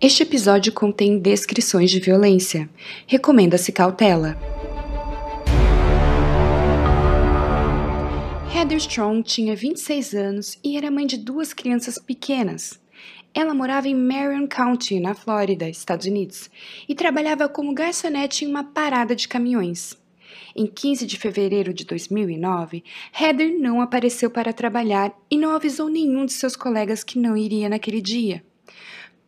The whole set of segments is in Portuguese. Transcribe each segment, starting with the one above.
Este episódio contém descrições de violência. Recomenda-se cautela. Heather Strong tinha 26 anos e era mãe de duas crianças pequenas. Ela morava em Marion County, na Flórida, Estados Unidos, e trabalhava como garçonete em uma parada de caminhões. Em 15 de fevereiro de 2009, Heather não apareceu para trabalhar e não avisou nenhum de seus colegas que não iria naquele dia.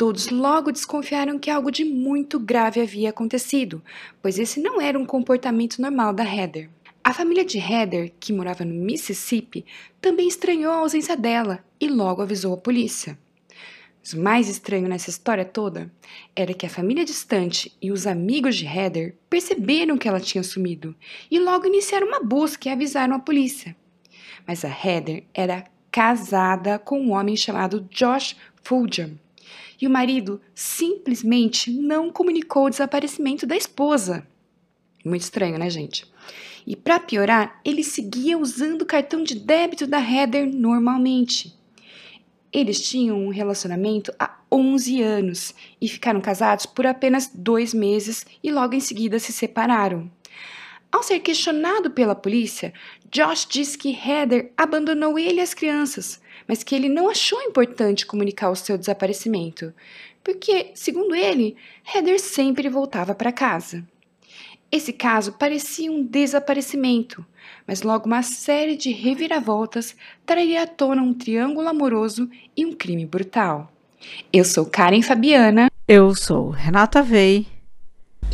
Todos logo desconfiaram que algo de muito grave havia acontecido, pois esse não era um comportamento normal da Heather. A família de Heather, que morava no Mississippi, também estranhou a ausência dela e logo avisou a polícia. Mas o mais estranho nessa história toda era que a família distante e os amigos de Heather perceberam que ela tinha sumido e logo iniciaram uma busca e avisaram a polícia. Mas a Heather era casada com um homem chamado Josh Fulgham e o marido simplesmente não comunicou o desaparecimento da esposa. Muito estranho, né, gente? E para piorar, ele seguia usando o cartão de débito da Heather normalmente. Eles tinham um relacionamento há 11 anos e ficaram casados por apenas dois meses e logo em seguida se separaram. Ao ser questionado pela polícia, Josh disse que Heather abandonou ele e as crianças, mas que ele não achou importante comunicar o seu desaparecimento, porque, segundo ele, Heather sempre voltava para casa. Esse caso parecia um desaparecimento, mas logo uma série de reviravoltas traria à tona um triângulo amoroso e um crime brutal. Eu sou Karen Fabiana. Eu sou Renata Vei.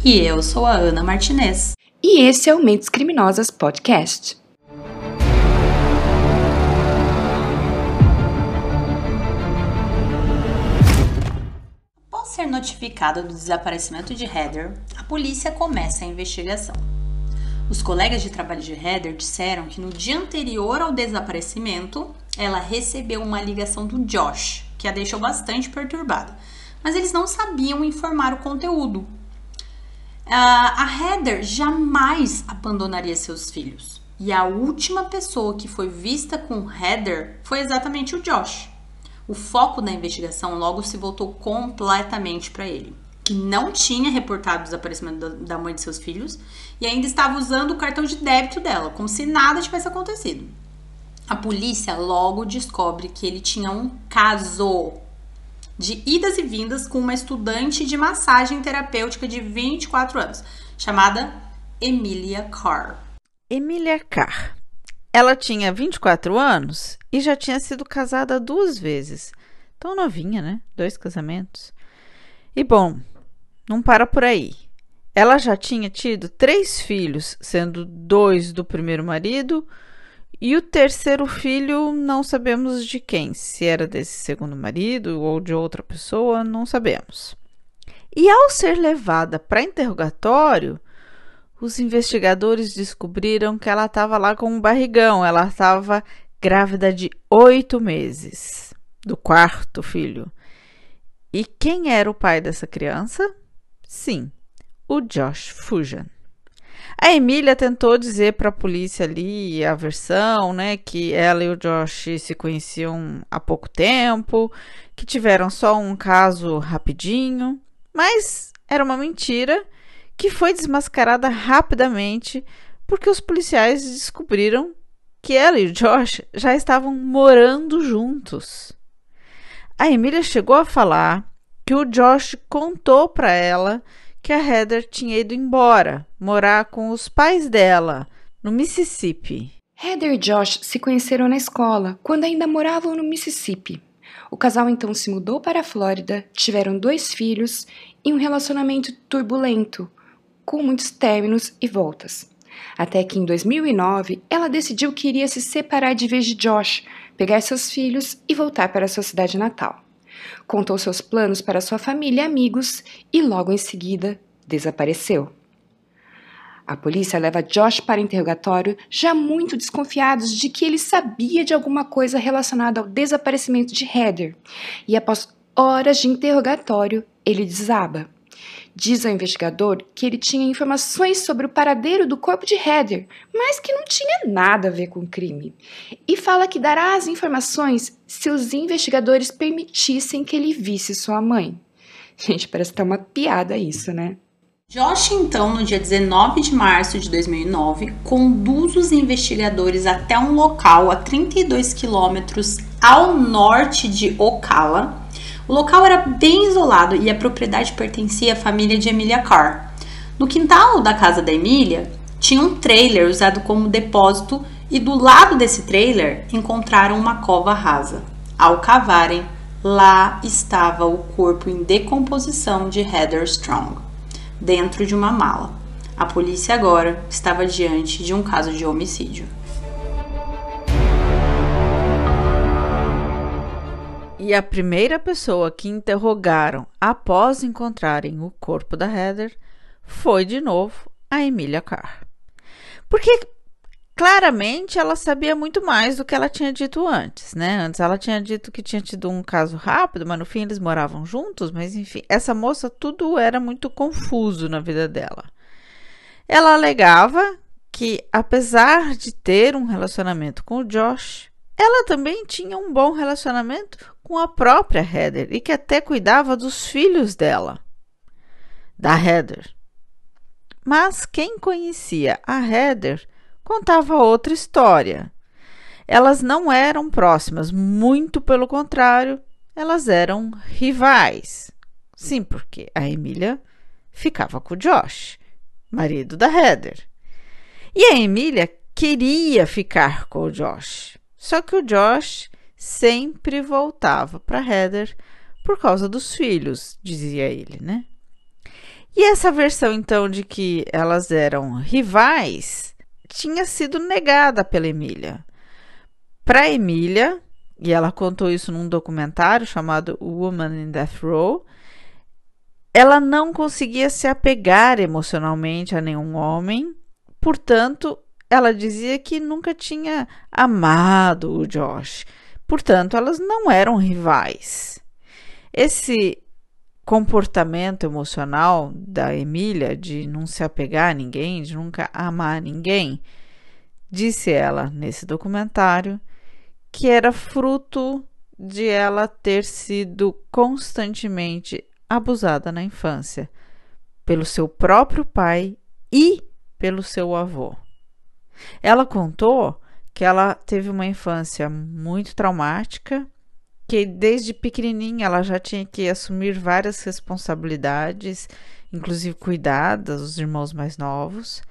E eu sou a Ana Martinez. E esse é o Mentes Criminosas Podcast. Ser notificado do desaparecimento de Heather, a polícia começa a investigação. Os colegas de trabalho de Heather disseram que no dia anterior ao desaparecimento, ela recebeu uma ligação do Josh, que a deixou bastante perturbada. Mas eles não sabiam informar o conteúdo. a Heather jamais abandonaria seus filhos. E a última pessoa que foi vista com Heather foi exatamente o Josh. O foco da investigação logo se voltou completamente para ele que não tinha reportado o desaparecimento da mãe de seus filhos e ainda estava usando o cartão de débito dela, como se nada tivesse acontecido. A polícia logo descobre que ele tinha um caso de idas e vindas com uma estudante de massagem terapêutica de 24 anos, chamada Emilia Carr. Emilia Carr. Ela tinha 24 anos e já tinha sido casada duas vezes. Tão novinha, né? Dois casamentos. E bom, não para por aí. Ela já tinha tido três filhos, sendo dois do primeiro marido, e o terceiro filho não sabemos de quem, se era desse segundo marido ou de outra pessoa, não sabemos. E ao ser levada para interrogatório, os investigadores descobriram que ela estava lá com um barrigão, ela estava grávida de oito meses, do quarto filho. E quem era o pai dessa criança? Sim, o Josh Fujan. A Emília tentou dizer para a polícia ali a versão, né, que ela e o Josh se conheciam há pouco tempo, que tiveram só um caso rapidinho, mas era uma mentira que foi desmascarada rapidamente porque os policiais descobriram que ela e o Josh já estavam morando juntos. A Emília chegou a falar que o Josh contou para ela que a Heather tinha ido embora, morar com os pais dela, no Mississippi. Heather e Josh se conheceram na escola, quando ainda moravam no Mississippi. O casal então se mudou para a Flórida, tiveram dois filhos e um relacionamento turbulento, com muitos términos e voltas. Até que em 2009 ela decidiu que iria se separar de vez de Josh, pegar seus filhos e voltar para sua cidade natal contou seus planos para sua família e amigos e logo em seguida desapareceu. A polícia leva Josh para interrogatório, já muito desconfiados de que ele sabia de alguma coisa relacionada ao desaparecimento de Heather. E após horas de interrogatório, ele desaba. Diz ao investigador que ele tinha informações sobre o paradeiro do corpo de Heather, mas que não tinha nada a ver com o crime. E fala que dará as informações se os investigadores permitissem que ele visse sua mãe. Gente, parece que tá uma piada isso, né? Josh, então, no dia 19 de março de 2009, conduz os investigadores até um local a 32 quilômetros ao norte de Ocala. O local era bem isolado e a propriedade pertencia à família de Emilia Carr. No quintal da casa da Emília, tinha um trailer usado como depósito e do lado desse trailer encontraram uma cova rasa. Ao cavarem, lá estava o corpo em decomposição de Heather Strong dentro de uma mala. A polícia agora estava diante de um caso de homicídio. E a primeira pessoa que interrogaram após encontrarem o corpo da Heather foi de novo a Emilia Carr. Porque claramente ela sabia muito mais do que ela tinha dito antes, né? Antes ela tinha dito que tinha tido um caso rápido, mas no fim eles moravam juntos, mas enfim, essa moça tudo era muito confuso na vida dela. Ela alegava que apesar de ter um relacionamento com o Josh, ela também tinha um bom relacionamento com a própria Heather e que até cuidava dos filhos dela, da Heather. Mas quem conhecia a Heather contava outra história. Elas não eram próximas, muito pelo contrário, elas eram rivais. Sim, porque a Emília ficava com o Josh, marido da Heather. E a Emília queria ficar com o Josh. Só que o Josh sempre voltava para Heather por causa dos filhos, dizia ele, né? E essa versão então de que elas eram rivais tinha sido negada pela Emília. Para Emília, e ela contou isso num documentário chamado Woman in Death Row, ela não conseguia se apegar emocionalmente a nenhum homem, portanto, ela dizia que nunca tinha amado o Josh. Portanto, elas não eram rivais. Esse comportamento emocional da Emília de não se apegar a ninguém, de nunca amar ninguém, disse ela nesse documentário que era fruto de ela ter sido constantemente abusada na infância pelo seu próprio pai e pelo seu avô. Ela contou que ela teve uma infância muito traumática que desde pequenininha ela já tinha que assumir várias responsabilidades, inclusive cuidar dos irmãos mais novos,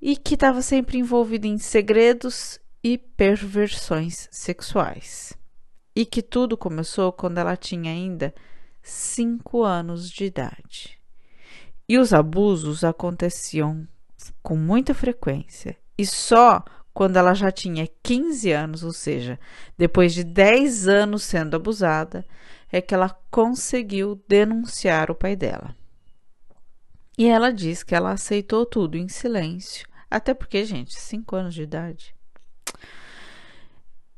e que estava sempre envolvida em segredos e perversões sexuais. E que tudo começou quando ela tinha ainda cinco anos de idade. E os abusos aconteciam com muita frequência e só quando ela já tinha 15 anos, ou seja, depois de 10 anos sendo abusada, é que ela conseguiu denunciar o pai dela. E ela diz que ela aceitou tudo em silêncio, até porque, gente, 5 anos de idade.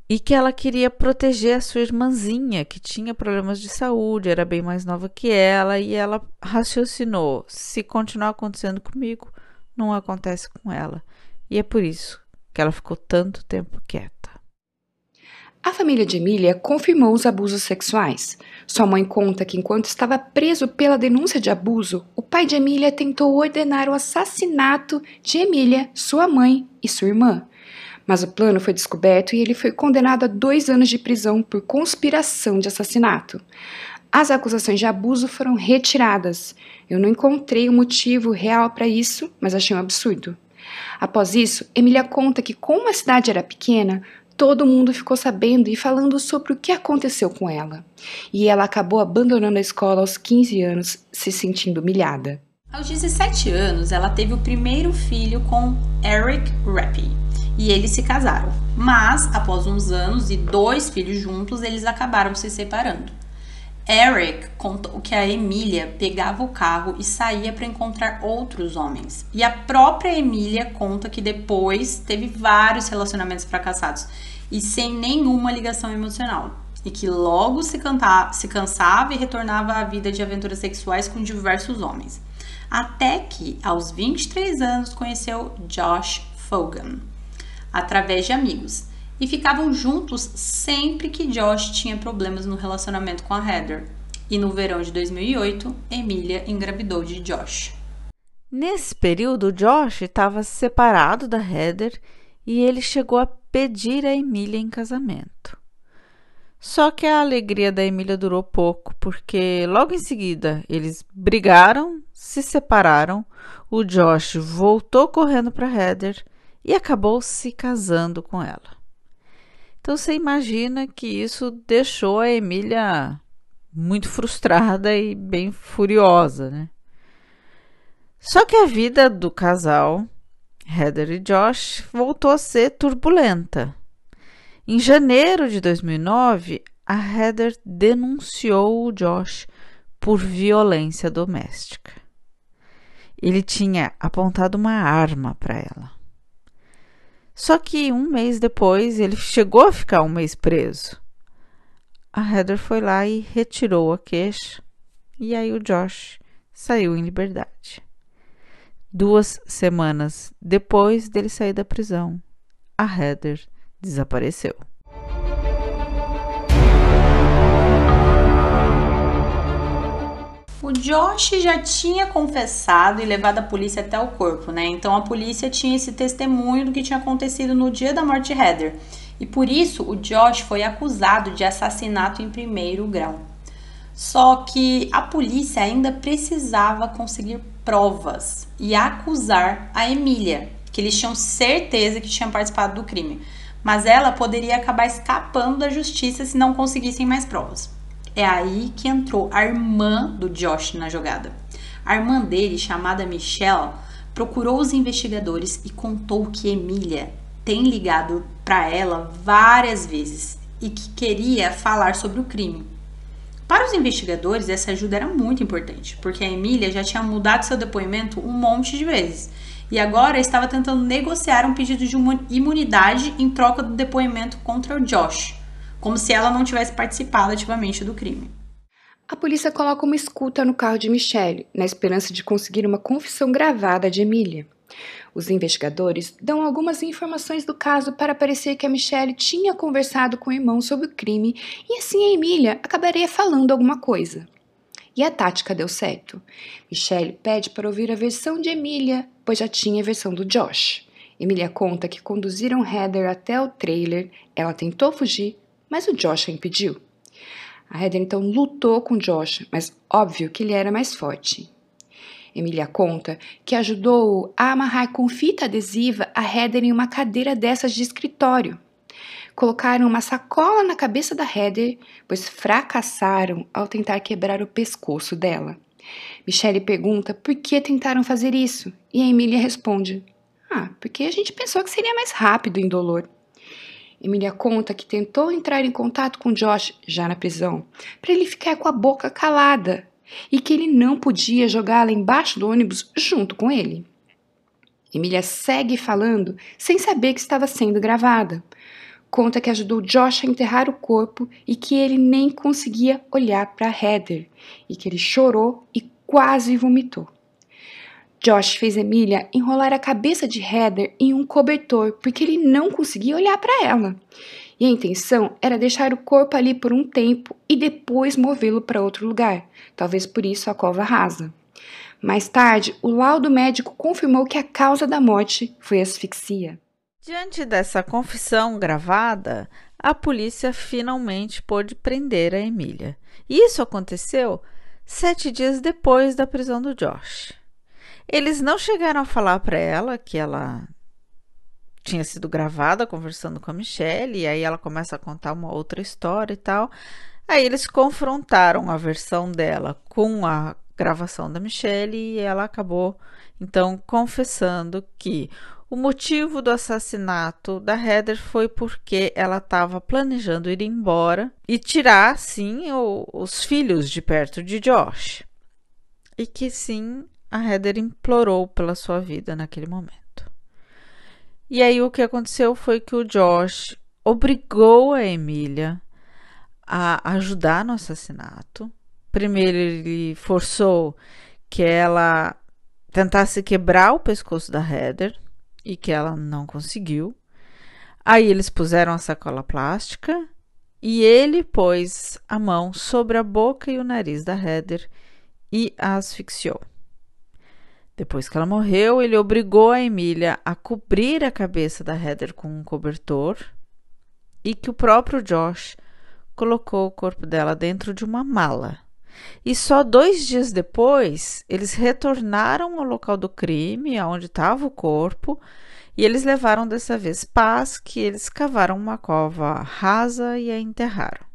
E que ela queria proteger a sua irmãzinha, que tinha problemas de saúde, era bem mais nova que ela, e ela raciocinou: se continuar acontecendo comigo, não acontece com ela. E é por isso que ela ficou tanto tempo quieta. A família de Emília confirmou os abusos sexuais. Sua mãe conta que, enquanto estava preso pela denúncia de abuso, o pai de Emília tentou ordenar o assassinato de Emília, sua mãe e sua irmã. Mas o plano foi descoberto e ele foi condenado a dois anos de prisão por conspiração de assassinato. As acusações de abuso foram retiradas. Eu não encontrei o um motivo real para isso, mas achei um absurdo. Após isso, Emília conta que, como a cidade era pequena, todo mundo ficou sabendo e falando sobre o que aconteceu com ela. E ela acabou abandonando a escola aos 15 anos, se sentindo humilhada. Aos 17 anos, ela teve o primeiro filho com Eric Rappy e eles se casaram. Mas, após uns anos e dois filhos juntos, eles acabaram se separando. Eric contou que a Emília pegava o carro e saía para encontrar outros homens. E a própria Emília conta que depois teve vários relacionamentos fracassados e sem nenhuma ligação emocional. E que logo se, cantava, se cansava e retornava à vida de aventuras sexuais com diversos homens. Até que, aos 23 anos, conheceu Josh Fogan através de amigos e ficavam juntos sempre que Josh tinha problemas no relacionamento com a Heather. E no verão de 2008, Emília engravidou de Josh. Nesse período, Josh estava separado da Heather e ele chegou a pedir a Emília em casamento. Só que a alegria da Emília durou pouco, porque logo em seguida eles brigaram, se separaram, o Josh voltou correndo para Heather e acabou se casando com ela. Então você imagina que isso deixou a Emília muito frustrada e bem furiosa, né? Só que a vida do casal, Heather e Josh, voltou a ser turbulenta. Em janeiro de 2009, a Heather denunciou o Josh por violência doméstica. Ele tinha apontado uma arma para ela. Só que um mês depois ele chegou a ficar um mês preso. A Heather foi lá e retirou a queixa, e aí o Josh saiu em liberdade. Duas semanas depois dele sair da prisão, a Heather desapareceu. O Josh já tinha confessado e levado a polícia até o corpo, né? Então a polícia tinha esse testemunho do que tinha acontecido no dia da morte de Heather. E por isso o Josh foi acusado de assassinato em primeiro grau. Só que a polícia ainda precisava conseguir provas e acusar a Emília, que eles tinham certeza que tinha participado do crime. Mas ela poderia acabar escapando da justiça se não conseguissem mais provas. É aí que entrou a irmã do Josh na jogada. A irmã dele, chamada Michelle, procurou os investigadores e contou que Emília tem ligado para ela várias vezes e que queria falar sobre o crime. Para os investigadores, essa ajuda era muito importante, porque a Emília já tinha mudado seu depoimento um monte de vezes e agora estava tentando negociar um pedido de imunidade em troca do depoimento contra o Josh, como se ela não tivesse participado ativamente do crime. A polícia coloca uma escuta no carro de Michelle, na esperança de conseguir uma confissão gravada de Emília. Os investigadores dão algumas informações do caso para parecer que a Michelle tinha conversado com o irmão sobre o crime e assim a Emília acabaria falando alguma coisa. E a tática deu certo. Michelle pede para ouvir a versão de Emília, pois já tinha a versão do Josh. Emília conta que conduziram Heather até o trailer, ela tentou fugir, mas o Josh a impediu. A Heather então lutou com Josh, mas óbvio que ele era mais forte. Emília conta que ajudou a amarrar com fita adesiva a Heather em uma cadeira dessas de escritório. Colocaram uma sacola na cabeça da Heather, pois fracassaram ao tentar quebrar o pescoço dela. Michelle pergunta por que tentaram fazer isso, e a Emília responde: Ah, porque a gente pensou que seria mais rápido e indolor. Emília conta que tentou entrar em contato com Josh, já na prisão, para ele ficar com a boca calada, e que ele não podia jogá-la embaixo do ônibus junto com ele. Emília segue falando sem saber que estava sendo gravada. Conta que ajudou Josh a enterrar o corpo e que ele nem conseguia olhar para Heather e que ele chorou e quase vomitou. Josh fez Emília enrolar a cabeça de Heather em um cobertor porque ele não conseguia olhar para ela e a intenção era deixar o corpo ali por um tempo e depois movê-lo para outro lugar, talvez por isso a cova rasa. Mais tarde, o laudo médico confirmou que a causa da morte foi asfixia. Diante dessa confissão gravada, a polícia finalmente pôde prender a Emília. Isso aconteceu sete dias depois da prisão do Josh. Eles não chegaram a falar para ela que ela tinha sido gravada conversando com a Michelle, e aí ela começa a contar uma outra história e tal. Aí eles confrontaram a versão dela com a gravação da Michelle e ela acabou então confessando que o motivo do assassinato da Heather foi porque ela estava planejando ir embora e tirar, sim, o, os filhos de perto de Josh. E que sim, a Heather implorou pela sua vida naquele momento. E aí o que aconteceu foi que o Josh obrigou a Emília a ajudar no assassinato. Primeiro ele forçou que ela tentasse quebrar o pescoço da Heather e que ela não conseguiu. Aí eles puseram a sacola plástica e ele pôs a mão sobre a boca e o nariz da Heather e a asfixiou. Depois que ela morreu, ele obrigou a Emília a cobrir a cabeça da Heather com um cobertor e que o próprio Josh colocou o corpo dela dentro de uma mala. E só dois dias depois, eles retornaram ao local do crime, onde estava o corpo, e eles levaram dessa vez paz, que eles cavaram uma cova rasa e a enterraram.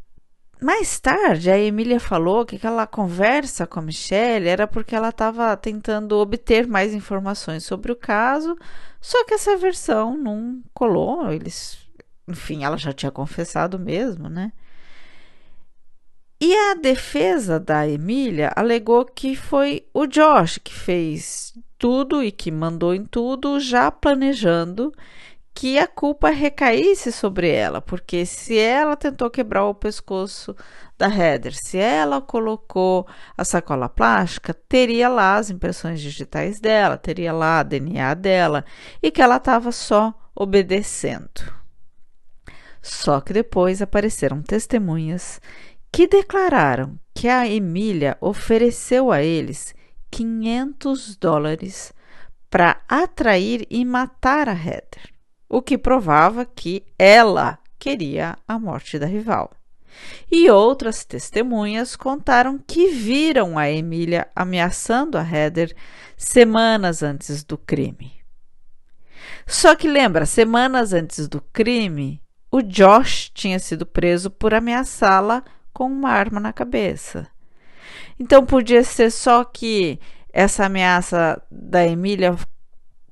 Mais tarde, a Emília falou que aquela conversa com a Michelle era porque ela estava tentando obter mais informações sobre o caso, só que essa versão não colou. Eles, enfim, ela já tinha confessado mesmo, né? E a defesa da Emília alegou que foi o Josh que fez tudo e que mandou em tudo, já planejando que a culpa recaísse sobre ela, porque se ela tentou quebrar o pescoço da Heather, se ela colocou a sacola plástica, teria lá as impressões digitais dela, teria lá a DNA dela e que ela estava só obedecendo. Só que depois apareceram testemunhas que declararam que a Emília ofereceu a eles 500 dólares para atrair e matar a Heather, o que provava que ela queria a morte da rival. E outras testemunhas contaram que viram a Emília ameaçando a Heather semanas antes do crime. Só que lembra, semanas antes do crime, o Josh tinha sido preso por ameaçá-la com uma arma na cabeça. Então podia ser só que essa ameaça da Emília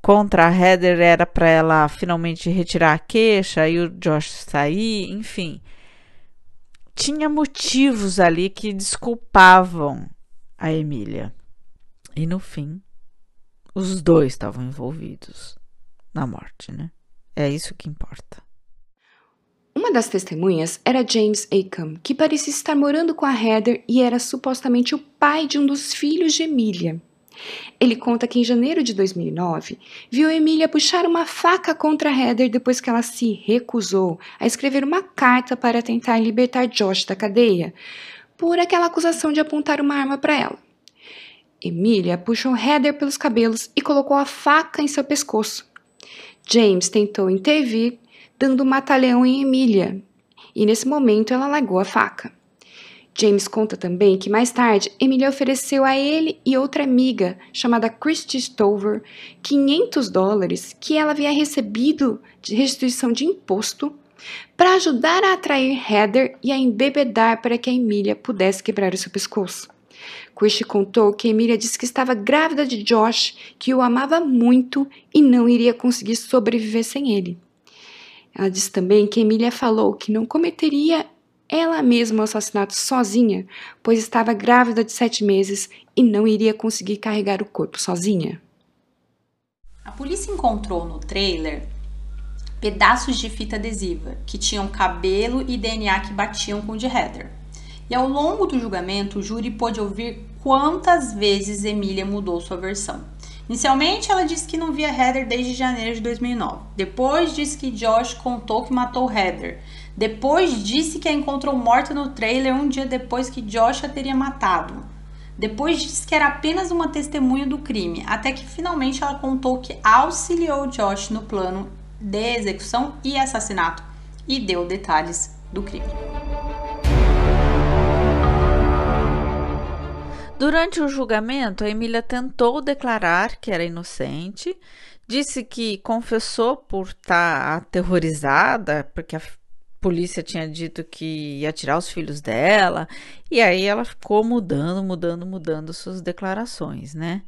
contra a Heather era para ela finalmente retirar a queixa e o Josh sair, enfim. Tinha motivos ali que desculpavam a Emília. E no fim, os dois estavam envolvidos na morte, né? É isso que importa. Uma das testemunhas era James Acom, que parecia estar morando com a Heather e era supostamente o pai de um dos filhos de Emília. Ele conta que em janeiro de 2009 viu Emília puxar uma faca contra Heather depois que ela se recusou a escrever uma carta para tentar libertar Josh da cadeia por aquela acusação de apontar uma arma para ela. Emília puxou Heather pelos cabelos e colocou a faca em seu pescoço. James tentou intervir dando um mata-leão em Emília, e nesse momento ela largou a faca. James conta também que mais tarde Emília ofereceu a ele e outra amiga, chamada Christy Stover, 500 dólares que ela havia recebido de restituição de imposto para ajudar a atrair Heather e a embebedar para que a Emília pudesse quebrar o seu pescoço. Christy contou que Emília disse que estava grávida de Josh, que o amava muito e não iria conseguir sobreviver sem ele. Ela disse também que Emília falou que não cometeria ela mesma o assassinato sozinha, pois estava grávida de sete meses e não iria conseguir carregar o corpo sozinha. A polícia encontrou no trailer pedaços de fita adesiva que tinham cabelo e DNA que batiam com o de Heather. E ao longo do julgamento, o júri pôde ouvir quantas vezes Emília mudou sua versão. Inicialmente, ela disse que não via Heather desde janeiro de 2009. Depois, disse que Josh contou que matou Heather. Depois, disse que a encontrou morta no trailer um dia depois que Josh a teria matado. Depois, disse que era apenas uma testemunha do crime, até que finalmente ela contou que auxiliou Josh no plano de execução e assassinato e deu detalhes do crime. Durante o julgamento, a Emília tentou declarar que era inocente, disse que confessou por estar aterrorizada, porque polícia tinha dito que ia tirar os filhos dela, e aí ela ficou mudando, mudando, mudando suas declarações, né?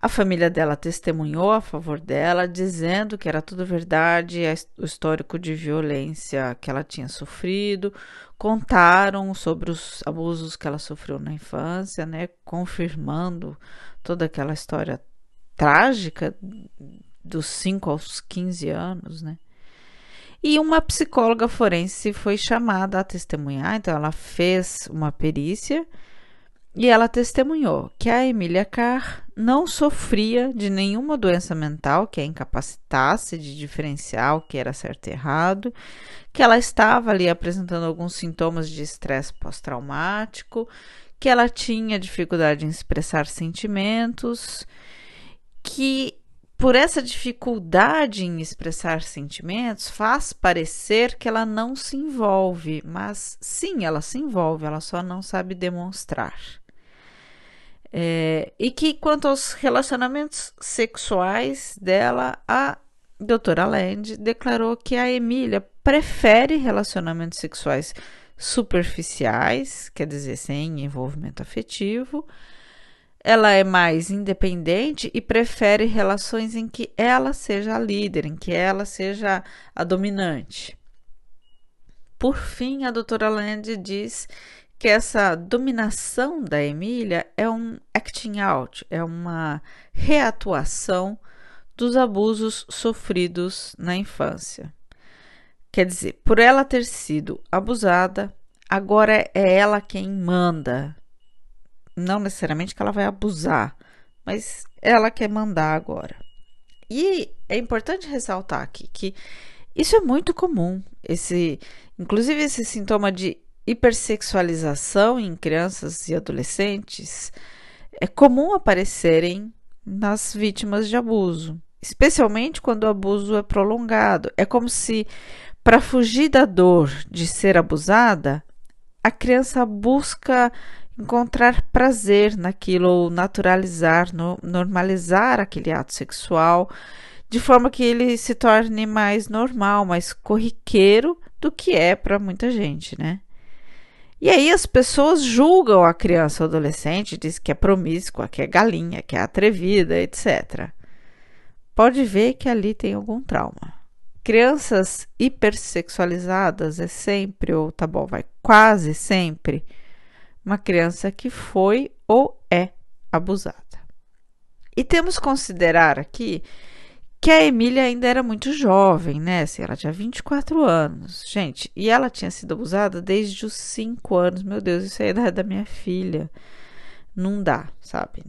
A família dela testemunhou a favor dela, dizendo que era tudo verdade, o histórico de violência que ela tinha sofrido, contaram sobre os abusos que ela sofreu na infância, né, confirmando toda aquela história trágica dos 5 aos 15 anos, né? E uma psicóloga forense foi chamada a testemunhar, então ela fez uma perícia e ela testemunhou que a Emília Carr não sofria de nenhuma doença mental que a incapacitasse de diferenciar o que era certo e errado, que ela estava ali apresentando alguns sintomas de estresse pós-traumático, que ela tinha dificuldade em expressar sentimentos, que por essa dificuldade em expressar sentimentos, faz parecer que ela não se envolve, mas sim, ela se envolve, ela só não sabe demonstrar. É, e que quanto aos relacionamentos sexuais dela, a doutora Land declarou que a Emília prefere relacionamentos sexuais superficiais, quer dizer, sem envolvimento afetivo, ela é mais independente e prefere relações em que ela seja a líder, em que ela seja a dominante. Por fim, a doutora Land diz que essa dominação da Emília é um acting out, é uma reatuação dos abusos sofridos na infância. Quer dizer, por ela ter sido abusada, agora é ela quem manda, não necessariamente que ela vai abusar, mas ela quer mandar agora. E é importante ressaltar aqui que isso é muito comum, esse, inclusive esse sintoma de hipersexualização em crianças e adolescentes é comum aparecerem nas vítimas de abuso, especialmente quando o abuso é prolongado. É como se, para fugir da dor de ser abusada, a criança busca encontrar prazer naquilo ou naturalizar, no, normalizar aquele ato sexual, de forma que ele se torne mais normal, mais corriqueiro do que é para muita gente, né? E aí as pessoas julgam a criança ou adolescente, diz que é promíscua, que é galinha, que é atrevida, etc. Pode ver que ali tem algum trauma. Crianças hipersexualizadas é sempre, ou tá bom, vai quase sempre uma criança que foi ou é abusada. E temos que considerar aqui que a Emília ainda era muito jovem, né? Assim, ela tinha 24 anos, gente, e ela tinha sido abusada desde os 5 anos. Meu Deus, isso é a idade da minha filha. Não dá, sabe?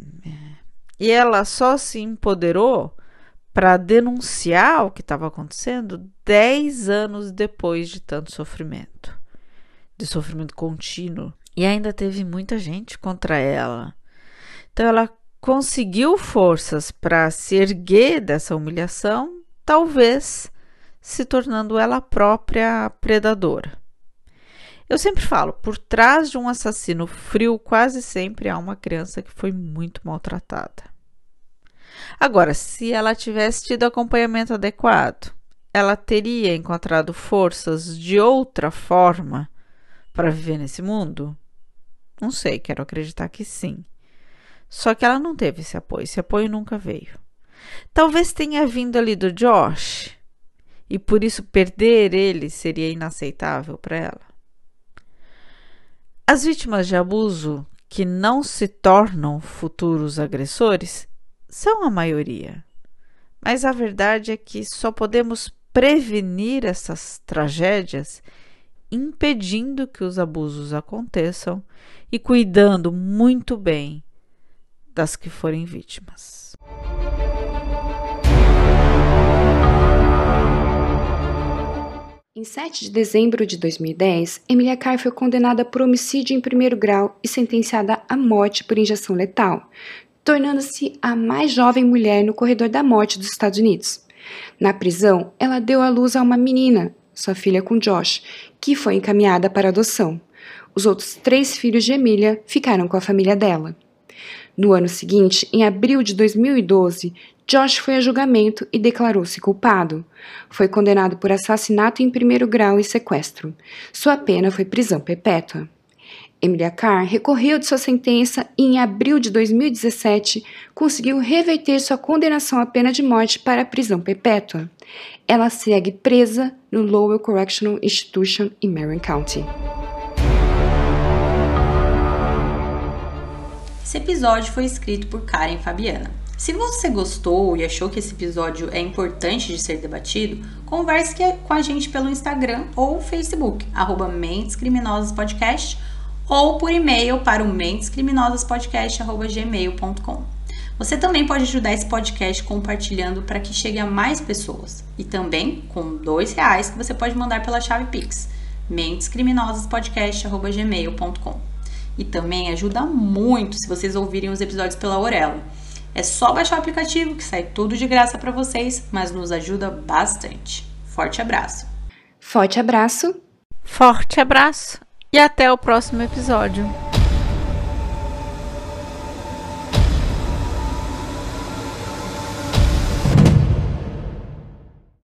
E ela só se empoderou para denunciar o que estava acontecendo 10 anos depois de tanto sofrimento, de sofrimento contínuo e ainda teve muita gente contra ela. Então ela conseguiu forças para se erguer dessa humilhação, talvez se tornando ela própria predadora. Eu sempre falo, por trás de um assassino frio, quase sempre há uma criança que foi muito maltratada. Agora, se ela tivesse tido acompanhamento adequado, ela teria encontrado forças de outra forma para viver nesse mundo? Não sei, quero acreditar que sim. Só que ela não teve esse apoio, esse apoio nunca veio. Talvez tenha vindo ali do Josh, e por isso perder ele seria inaceitável para ela. As vítimas de abuso que não se tornam futuros agressores são a maioria. Mas a verdade é que só podemos prevenir essas tragédias impedindo que os abusos aconteçam e cuidando muito bem das que forem vítimas. Em 7 de dezembro de 2010, Emilia Carr foi condenada por homicídio em primeiro grau e sentenciada à morte por injeção letal, tornando-se a mais jovem mulher no corredor da morte dos Estados Unidos. Na prisão, ela deu à luz a uma menina, sua filha com Josh, que foi encaminhada para adoção. Os outros três filhos de Emília ficaram com a família dela. No ano seguinte, em abril de 2012, Josh foi a julgamento e declarou-se culpado. Foi condenado por assassinato em primeiro grau e sequestro. Sua pena foi prisão perpétua. Emilia Carr recorreu de sua sentença e, em abril de 2017, conseguiu reverter sua condenação à pena de morte para a prisão perpétua. Ela segue presa no Lowell Correctional Institution em Marion County. Esse episódio foi escrito por Karen Fabiana. Se você gostou e achou que esse episódio é importante de ser debatido, converse com a gente pelo Instagram ou Facebook, arroba Mentes Criminosas Podcast ou por e-mail para o mentescriminosaspodcast.gmail.com. Você também pode ajudar esse podcast compartilhando para que chegue a mais pessoas. E também com dois reais que você pode mandar pela chave Pix, mentescriminosaspodcast.gmail.com. E também ajuda muito se vocês ouvirem os episódios pela Aurelo. É só baixar o aplicativo que sai tudo de graça para vocês, mas nos ajuda bastante. Forte abraço. Forte abraço. Forte abraço e até o próximo episódio.